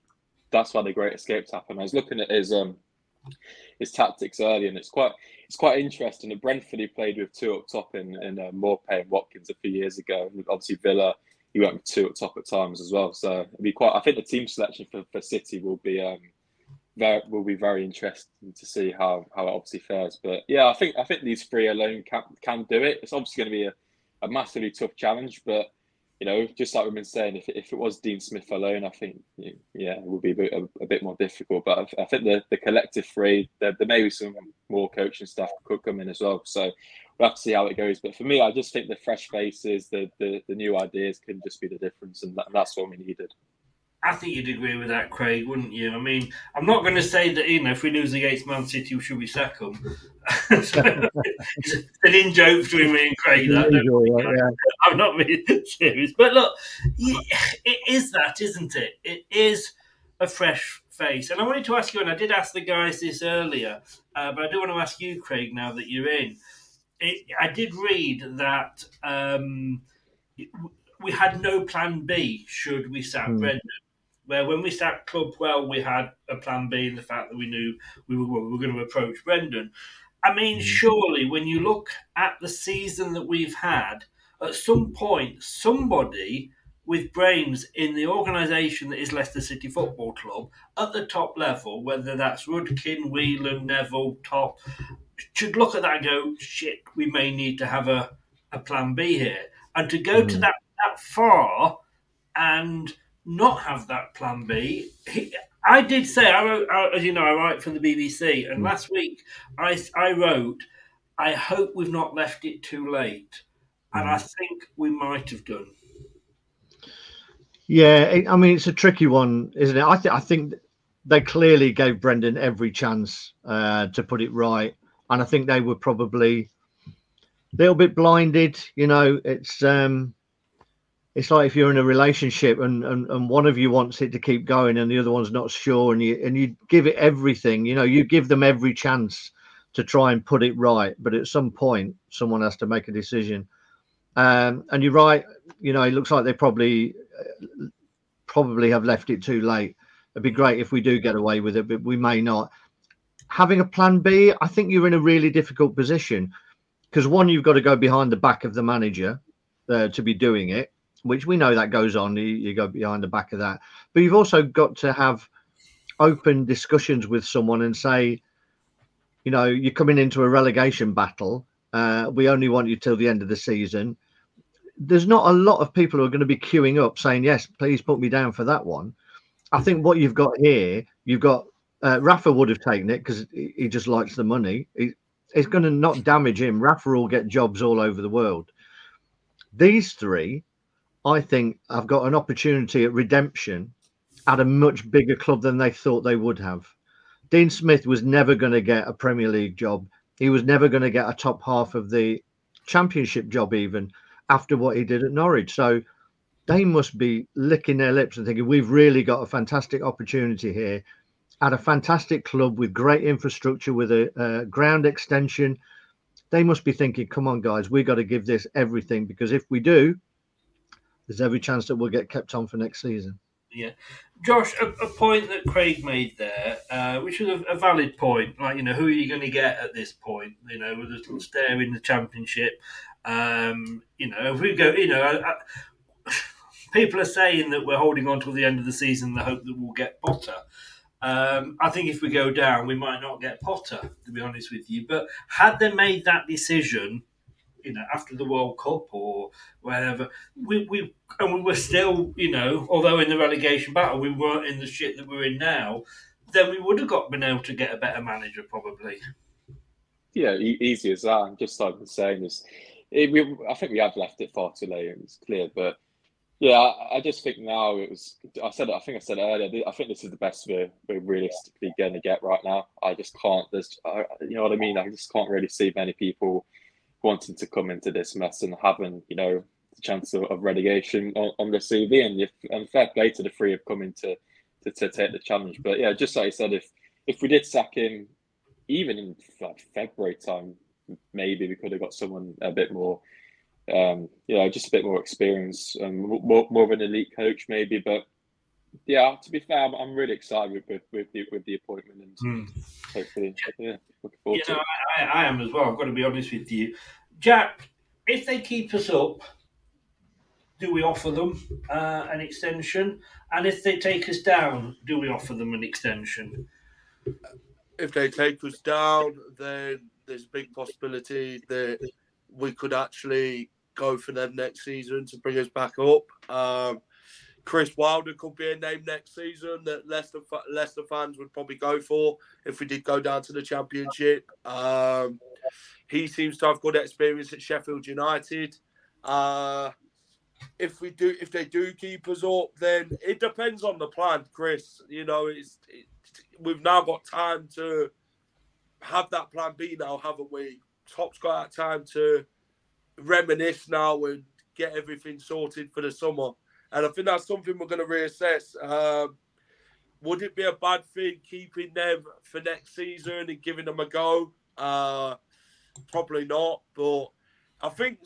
That's why the Great escapes happened. I was looking at his um his tactics early, and it's quite it's quite interesting. At Brentford, he played with two up top in in uh, Maupay and Watkins a few years ago. And obviously, Villa, he went with two up top at times as well. So it'd be quite. I think the team selection for, for City will be um, very will be very interesting to see how how it obviously fares. But yeah, I think I think these three alone can can do it. It's obviously going to be a, a massively tough challenge, but you know, just like we've been saying, if, if it was Dean Smith alone, I think yeah, it would be a bit, a, a bit more difficult. But I, I, think the, the collective three, there, there may be some more coaching staff could come in as well. So we'll have to see how it goes. But for me, I just think the fresh faces, the the, the new ideas can just be the difference, and, that, and that's what we needed. I think you'd agree with that, Craig, wouldn't you? I mean, I'm not going to say that you know if we lose against Man City, should we sack them? it's an in joke between me and Craig. That, yeah. I'm not being serious, but look, it is that, isn't it? It is a fresh face, and I wanted to ask you, and I did ask the guys this earlier, uh, but I do want to ask you, Craig, now that you're in. It, I did read that. Um, we had no plan B should we sack mm. Brendan where when we sacked Claude Puel, we had a plan B in the fact that we knew we were, we were going to approach Brendan. I mean, mm. surely when you look at the season that we've had, at some point, somebody with brains in the organisation that is Leicester City Football Club at the top level, whether that's Rudkin, Whelan, Neville, top, should look at that and go, shit, we may need to have a, a plan B here. And to go mm. to that, that far and not have that plan B. He, I did say, I wrote, as you know, I write for the BBC, and mm. last week I, I wrote, I hope we've not left it too late. And mm. I think we might have done. Yeah, I mean, it's a tricky one, isn't it? I, th- I think they clearly gave Brendan every chance uh, to put it right. And I think they were probably a little bit blinded. You know, it's. um it's like if you're in a relationship and, and, and one of you wants it to keep going and the other one's not sure and you and you give it everything you know you give them every chance to try and put it right but at some point someone has to make a decision. Um, and you're right you know it looks like they probably probably have left it too late. It'd be great if we do get away with it but we may not. Having a plan b i think you're in a really difficult position because one you've got to go behind the back of the manager uh, to be doing it which we know that goes on. You, you go behind the back of that, but you've also got to have open discussions with someone and say, you know, you're coming into a relegation battle. Uh, we only want you till the end of the season. There's not a lot of people who are going to be queuing up saying, yes, please put me down for that one. I think what you've got here, you've got uh, Rafa would have taken it because he just likes the money. He, it's going to not damage him. Rafa will get jobs all over the world. These three I think I've got an opportunity at redemption at a much bigger club than they thought they would have. Dean Smith was never going to get a Premier League job. He was never going to get a top half of the Championship job, even after what he did at Norwich. So they must be licking their lips and thinking, we've really got a fantastic opportunity here at a fantastic club with great infrastructure, with a, a ground extension. They must be thinking, come on, guys, we've got to give this everything because if we do, there's every chance that we'll get kept on for next season. Yeah, Josh, a, a point that Craig made there, uh, which was a, a, valid point. Like, you know, who are you going to get at this point? You know, with a little stare in the championship. Um, you know, if we go, you know, I, people are saying that we're holding on till the end of the season in the hope that we'll get Potter. Um, I think if we go down, we might not get Potter, to be honest with you. But had they made that decision you know, after the World Cup or wherever. We, we and we were still, you know, although in the relegation battle we weren't in the shit that we're in now, then we would have got been able to get a better manager probably. Yeah, easy as that. Just like the saying is, it, we, I think we have left it far too late. It's clear, but yeah, I, I, just think now it was. I said, I think I said earlier. I think this is the best we're, we're realistically going to get right now. I just can't. There's, I, you know what I mean. I just can't really see many people wanting to come into this mess and having, you know, the chance of, of relegation on, on the CV. And, if, and fair play to the three of coming to, to, to take the challenge. But yeah, just like I said, if if we did sack him, even in like February time, maybe we could have got someone a bit more, um, you know, just a bit more experience, and more, more of an elite coach, maybe. But yeah, to be fair, I'm, I'm really excited with, with, with, the, with the appointment and Hmm. hopefully, yeah, looking forward You to know, it. I, I, I am as well. I've got to be honest with you, Jack. If they keep us up, do we offer them uh, an extension? And if they take us down, do we offer them an extension? if they take us down, then there's a big possibility that we could actually go for them next season to bring us back up. Um, Chris Wilder could be a name next season that Leicester Leicester fans would probably go for if we did go down to the Championship. Um, he seems to have good experience at Sheffield United. Uh, if we do, if they do keep us up, then it depends on the plan, Chris. You know, it's it, we've now got time to have that plan B now, haven't we? Top's got that time to reminisce now and get everything sorted for the summer. And I think that's something we're going to reassess. Um, would it be a bad thing keeping them for next season and giving them a go? Uh, probably not. But I think,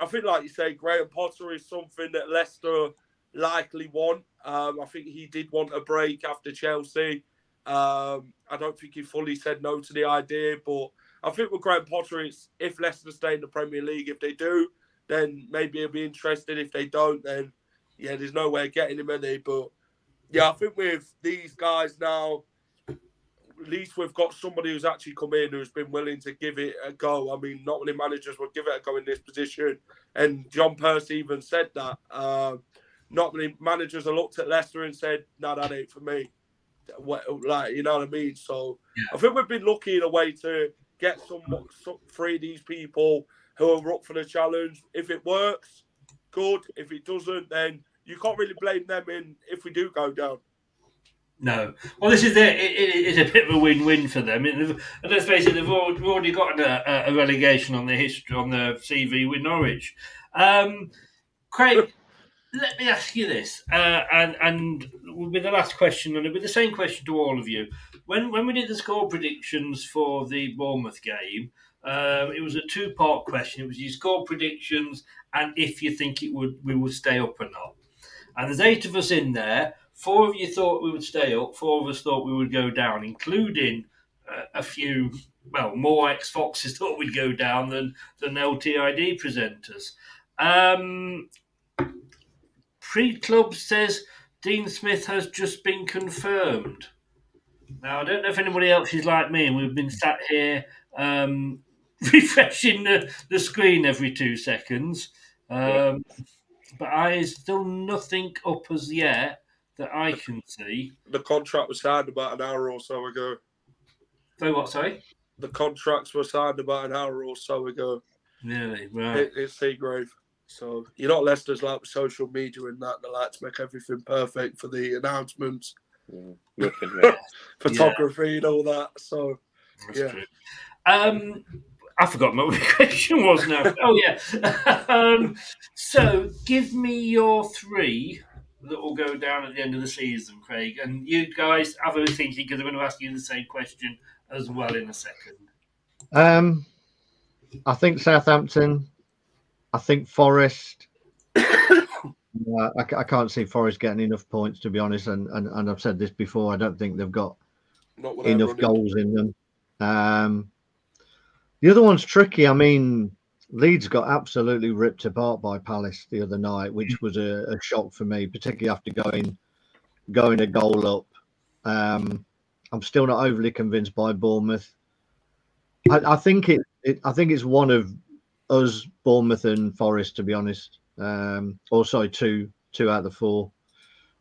I think, like you say, Graham Potter is something that Leicester likely want. Um, I think he did want a break after Chelsea. Um, I don't think he fully said no to the idea, but I think with Graham Potter, it's if Leicester stay in the Premier League, if they do, then maybe he'll be interested. If they don't, then yeah, there's no way of getting him any. But yeah, I think with these guys now, at least we've got somebody who's actually come in who's been willing to give it a go. I mean, not many managers would give it a go in this position, and John Percy even said that. Um, not many managers have looked at Leicester and said, "No, that ain't for me." Like you know what I mean? So I think we've been lucky in a way to get some, some three of these people who are up for the challenge. If it works, good. If it doesn't, then you can't really blame them in if we do go down. No. Well, this is it. It is a bit of a win-win for them. And let's face it, they've already got a, a relegation on the history on the CV with Norwich. Um, Craig, let me ask you this, uh, and and be the last question, and it'll be the same question to all of you. When when we did the score predictions for the Bournemouth game, um, it was a two-part question. It was your score predictions and if you think it would we would stay up or not. And there's eight of us in there. Four of you thought we would stay up. Four of us thought we would go down, including uh, a few, well, more ex Foxes thought we'd go down than than LTID presenters. Um, Pre Club says Dean Smith has just been confirmed. Now I don't know if anybody else is like me, and we've been sat here um, refreshing the, the screen every two seconds. Um, but I still nothing up as yet that I can see. The contract was signed about an hour or so ago. So what? Sorry. The contracts were signed about an hour or so ago. Really? Right. It, it's Seagrave. So you're not Leicester's like social media and that. They like to make everything perfect for the announcements, yeah. photography, and all that. So That's yeah. true. Um, I forgot what my question was now. oh yeah. um, so give me your three that will go down at the end of the season, Craig, and you guys have a thinking because I'm going to ask you the same question as well in a second. Um, I think Southampton. I think Forest. Uh, I, I can't see Forest getting enough points to be honest, and, and and I've said this before. I don't think they've got enough running. goals in them. Um, the other one's tricky. I mean, Leeds got absolutely ripped apart by Palace the other night, which was a, a shock for me, particularly after going going a goal up. Um, I'm still not overly convinced by Bournemouth. I, I think it, it. I think it's one of us, Bournemouth and Forest, to be honest. Um, or sorry, two two out of the four.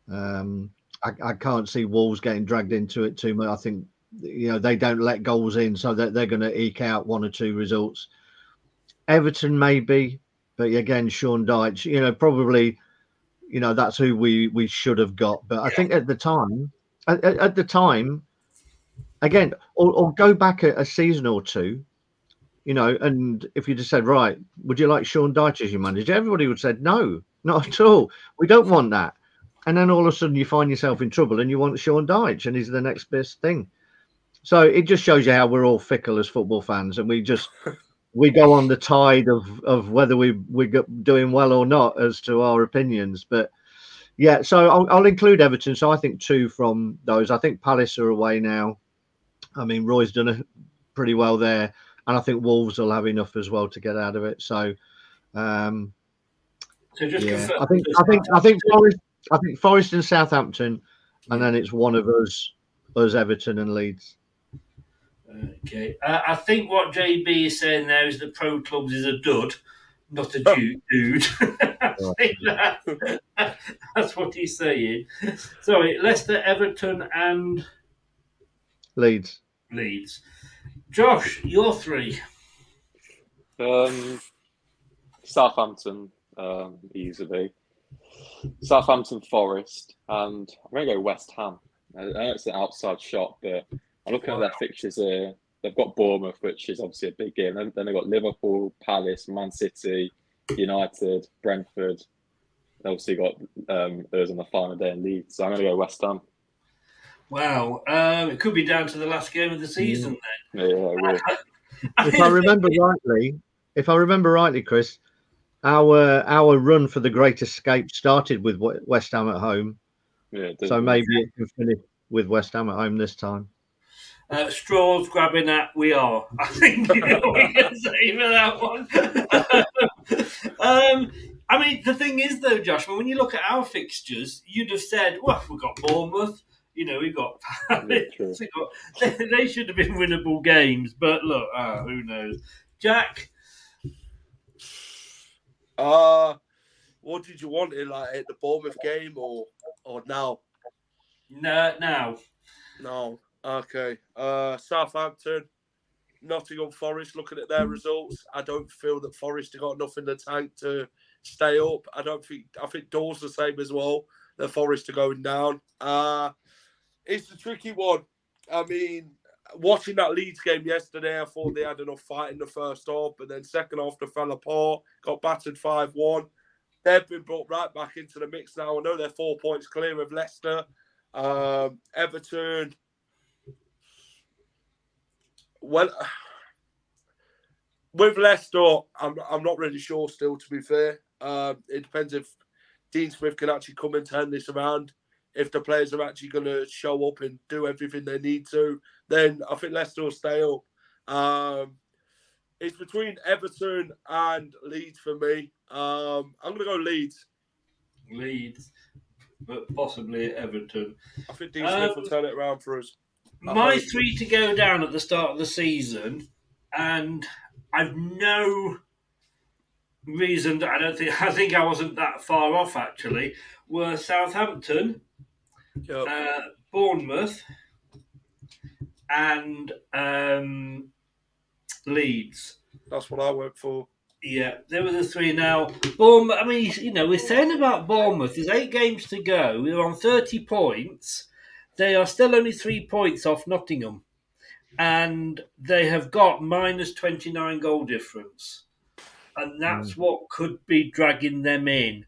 Um, I, I can't see Wolves getting dragged into it too much. I think you know they don't let goals in, so that they're going to eke out one or two results. Everton maybe, but again, Sean Dyche, you know, probably, you know, that's who we we should have got. But I think at the time, at, at- the time, again, or, or go back a, a season or two, you know, and if you just said, right, would you like Sean Dyche as your manager? Everybody would have said no, not at all. We don't want that. And then all of a sudden you find yourself in trouble and you want Sean Dyche and he's the next best thing. So it just shows you how we're all fickle as football fans and we just we go on the tide of of whether we we're doing well or not as to our opinions. But Yeah, so I'll, I'll include Everton. So I think two from those. I think Palace are away now. I mean, Roy's done a, pretty well there, and I think Wolves will have enough as well to get out of it. So, um, So just yeah. I think I think I think Forest, I think Forest and Southampton, and then it's one of us, us Everton and Leeds. Okay. Uh, I think what JB is saying there is that pro clubs is a dud, not a dude. dude. That, that's what he's saying. Sorry, Leicester, Everton, and Leeds. Leeds. Josh, your three. Um, Southampton, um, easily. Southampton, Forest, and I'm going to go West Ham. I I know it's an outside shot, but I'm looking at their fixtures here. They've got Bournemouth, which is obviously a big game. Then, then they've got Liverpool, Palace, Man City, United, Brentford. They obviously got um, us on the final day in Leeds. So I'm going to go West Ham. Wow. Um, it could be down to the last game of the season Yeah, yeah, it will. If I remember rightly, if I remember rightly, Chris, our our run for the Great Escape started with West Ham at home. Yeah, So maybe it can finish with West Ham at home this time. Uh, straws grabbing at we are. I think you know what we can say for that one. um, I mean, the thing is, though, Joshua, when you look at our fixtures, you'd have said, "Well, we've got Bournemouth. You know, we've got Palace. we've got, they, they should have been winnable games." But look, ah, who knows? Jack, Uh, what did you want in like at the Bournemouth game or or now? no, now No. Okay. Uh, Southampton, Nottingham Forest. Looking at their results, I don't feel that Forest have got enough in the tank to stay up. I don't think. I think Dawes the same as well. The Forest are going down. Uh, it's a tricky one. I mean, watching that Leeds game yesterday, I thought they had enough fight in the first half, but then second half they fell apart. Got battered five one. They've been brought right back into the mix now. I know they're four points clear of Leicester. Um, Everton. Well, with Leicester, I'm I'm not really sure still. To be fair, um, it depends if Dean Smith can actually come and turn this around. If the players are actually going to show up and do everything they need to, then I think Leicester will stay up. Um, it's between Everton and Leeds for me. Um, I'm going to go Leeds. Leeds, but possibly Everton. I think Dean Smith Um, will turn it around for us. I my three to go down at the start of the season, and I've no reason. that I don't think. I think I wasn't that far off actually. Were Southampton, uh, Bournemouth, and um, Leeds. That's what I went for. Yeah, there were the three now. Bournemouth, I mean, you know, we're saying about Bournemouth, there's eight games to go. We're on 30 points. They are still only three points off Nottingham. And they have got minus 29 goal difference. And that's what could be dragging them in.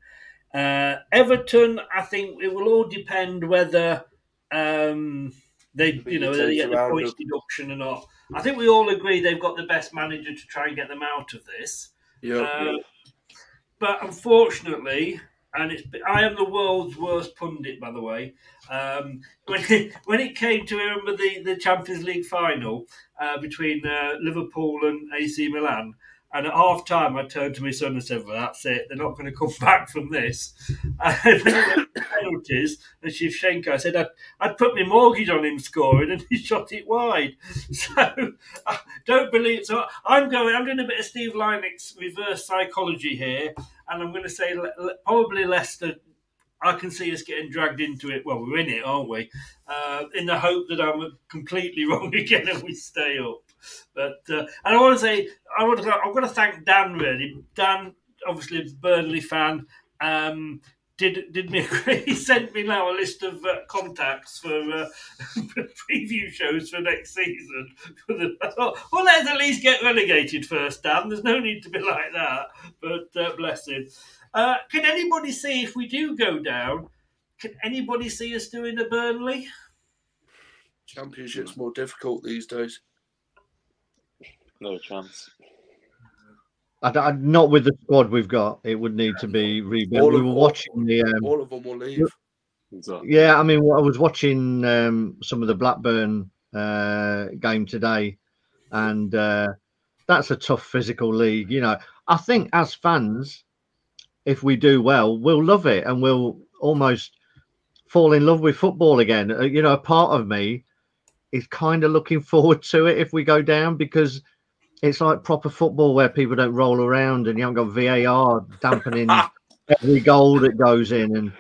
Uh, Everton, I think it will all depend whether um, they, you know, whether they get the points deduction or not. I think we all agree they've got the best manager to try and get them out of this. Yeah. Uh, but unfortunately, and it's I am the world's worst pundit, by the way. Um, when it, when it came to remember the, the Champions League final uh, between uh, Liverpool and AC Milan, and at half time I turned to my son and said, "Well, that's it. They're not going to come back from this." And penalties, and Shevchenko, I said, I'd, "I'd put my mortgage on him scoring," and he shot it wide. So I don't believe. it. So I'm going. I'm doing a bit of Steve Linux reverse psychology here, and I'm going to say probably Leicester. I can see us getting dragged into it. Well, we're in it, aren't we? Uh, in the hope that I'm completely wrong again and we stay up. But uh, and I want to say I want to. I've got to thank Dan really. Dan, obviously a Burnley fan. Um, did did me he sent me now a list of uh, contacts for uh, preview shows for next season. I thought, well, let's at least get relegated first, Dan. There's no need to be like that. But uh, bless him. Uh, can anybody see if we do go down? Can anybody see us doing a Burnley? Championship's more difficult these days. No chance. I, I, not with the squad we've got. It would need to be rebuilt. All we of- were all- watching the. Um, All of them will leave. yeah, I mean, I was watching um, some of the Blackburn uh, game today, and uh, that's a tough physical league. You know, I think as fans, if we do well, we'll love it and we'll almost fall in love with football again. Uh, you know, a part of me is kind of looking forward to it if we go down because it's like proper football where people don't roll around and you haven't got VAR dampening every goal that goes in and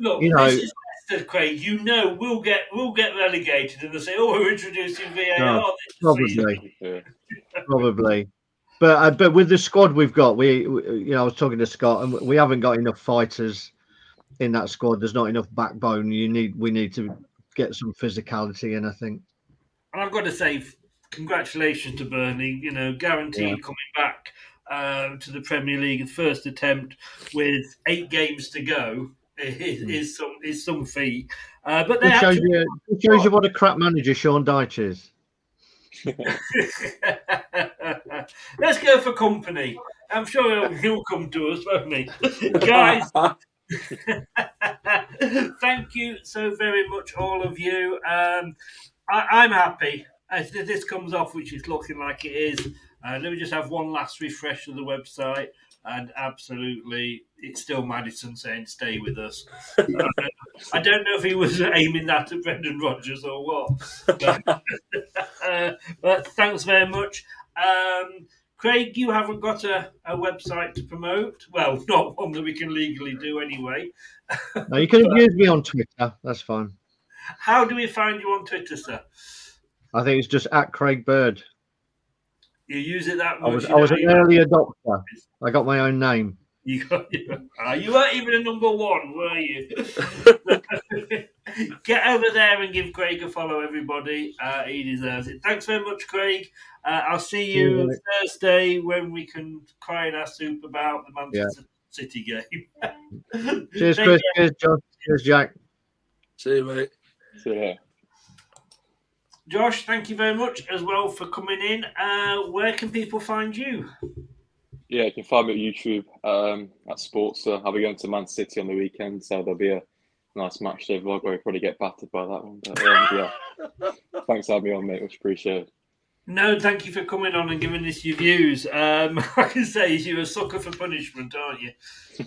Look, you know this is Leicester, Craig. You know we'll get we'll get relegated, and they'll say, "Oh, we're introducing VAR." No, this season." probably, probably. But uh, but with the squad we've got, we, we you know I was talking to Scott, and we haven't got enough fighters in that squad. There's not enough backbone. You need we need to get some physicality in. I think. And I've got to say, congratulations to Burnley. You know, guaranteed Yeah. coming back um, to the Premier League, first attempt with eight games to go is, is some is some feat. Uh, but It shows you, it shows you what a crap manager Sean Dyche is. let's go for company. I'm sure he'll, he'll come to us, won't he, guys? Thank you so very much, all of you. Um, I, I'm happy as this comes off, which is looking like it is. Uh, let me just have one last refresh of the website, and absolutely, it's still Madison saying "Stay with us." Uh, I don't know if he was aiming that at Brendan Rodgers or what, but, uh, but thanks very much. Um, Craig, you haven't got a, a website to promote. Well, not one that we can legally do anyway. No, you can use me on Twitter. That's fine. How do we find you on Twitter, sir? I think it's just at Craig Bird. You use it that I was I was an early adopter. I got my own name. You got uh, you weren't even a number one, were you? Get over there and give Craig a follow, everybody. Uh, he deserves it. Thanks very much, Craig. Uh, I'll see See you, you. Thursday when we can cry in our soup about the Manchester City game. Cheers, Chris. Cheers, John. Cheers, Jack. See you, mate. See you. Josh, thank you very much as well for coming in. Uh, where can people find you? Yeah, you can find me at YouTube um, at Sportster. I'll be going to Man City on the weekend, so there'll be a nice match day vlog where we probably get battered by that one. But um, yeah, thanks for having me on, mate. Much appreciated. No, thank you for coming on and giving us your views. Um, I can say you're a sucker for punishment, aren't you?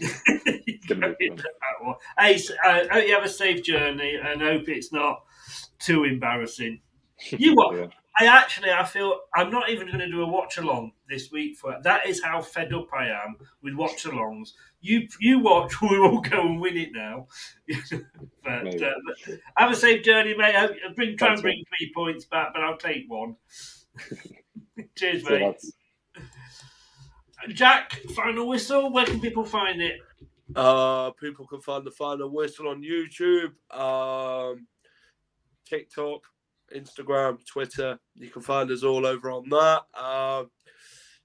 hey, s- uh, hope you have a safe journey and hope it's not too embarrassing. You what? I actually, I feel I'm not even going to do a watch along this week for it. That is how fed up I am with watch alongs. You, you watch, we will go and win it now. but, uh, but have a safe journey, mate. Hope, bring, try and Thanks, bring three points back, but I'll take one. Cheers, So mate. that's- Jack, final whistle. Where can people find it? Uh, people can find the final whistle on YouTube, um, TikTok, Instagram, Twitter. You can find us all over on that. Um,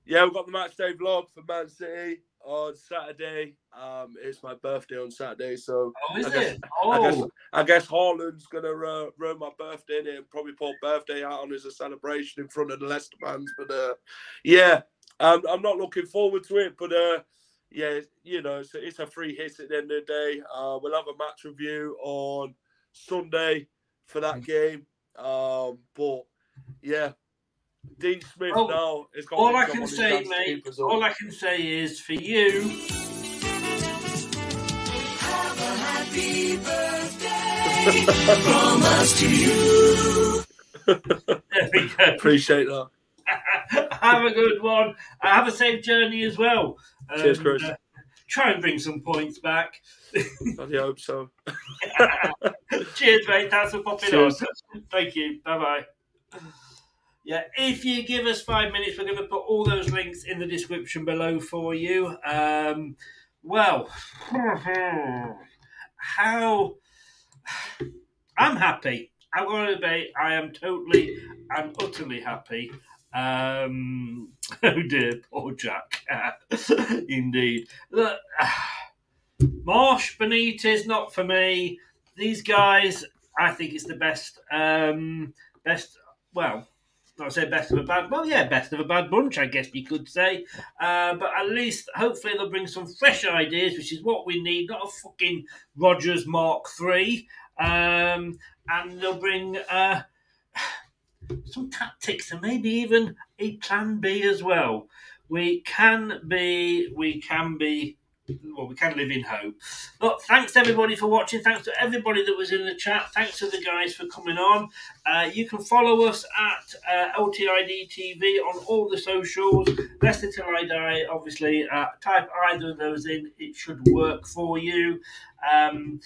yeah, we've got the match day vlog for Man City on Saturday. Um, it's my birthday on Saturday, so Oh, is I guess, it? I guess Oh. I guess Haaland's gonna uh, ruin my birthday and he'll probably put birthday out on as a celebration in front of the Leicester fans. But uh, yeah, um, I'm not looking forward to it. But uh, yeah, you know, it's, it's a free hit at the end of the day. Uh, we'll have a match review on Sunday for that game. Um, but yeah, Dean Smith Oh, now has got All I can say, mate, keep us up. all I can say is for you. Have a happy birthday from us to you. There we go. Appreciate that. have a good one. Uh, have a safe journey as well. Cheers, Chris. uh, try and bring some points back. I hope so. Cheers, mate. Thanks for popping Cheers. on. Thank you. Bye bye. Yeah, if you give us five minutes, we're going to put all those links in the description below for you. Um, well, how I'm happy. I'm going to be. I am totally and utterly happy. Um, oh dear, poor Jack. Indeed. Look, Marsch, Benitez, not for me. These guys, I think it's the best. Um, best. Well, I say best of a bad. Well, yeah, best of a bad bunch, I guess you could say. Uh, but at least, hopefully, they'll bring some fresh ideas, which is what we need. Not a fucking Rodgers Mark Three, um, and they'll bring uh, some tactics and maybe even a plan B as well. We can be. We can be well, we can live in hope. But thanks everybody for watching. Thanks to everybody that was in the chat. Thanks to the guys for coming on. Uh, you can follow us at uh, LTID TV on all the socials. Leicester Till I Die, obviously. Uh, type either of those in, it should work for you. Um,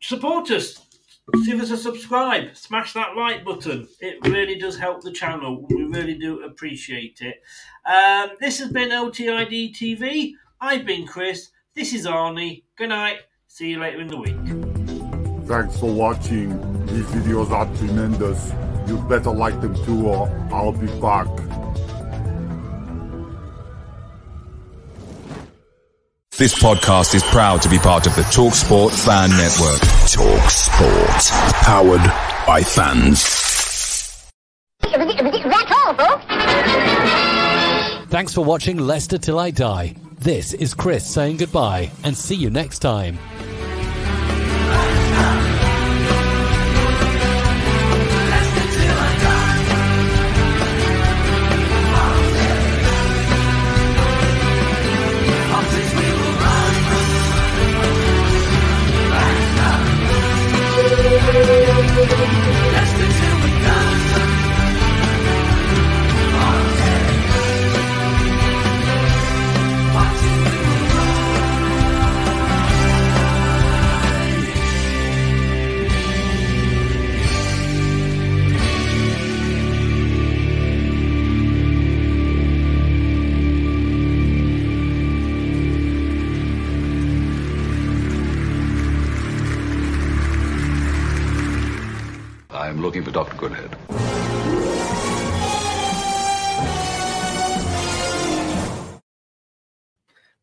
support us. Give us a subscribe, smash that like button. It really does help the channel. We really do appreciate it. Um, this has been LTID TV. I've been Chris. This is Arnie. Good night. See you later in the week. Thanks for watching. These videos are tremendous. You better like them too or I'll be back. This podcast is proud to be part of the TalkSport Fan Network. TalkSport. Powered by fans. That's all, folks. Thanks for watching Leicester Till I Die. This is Chris saying goodbye and see you next time.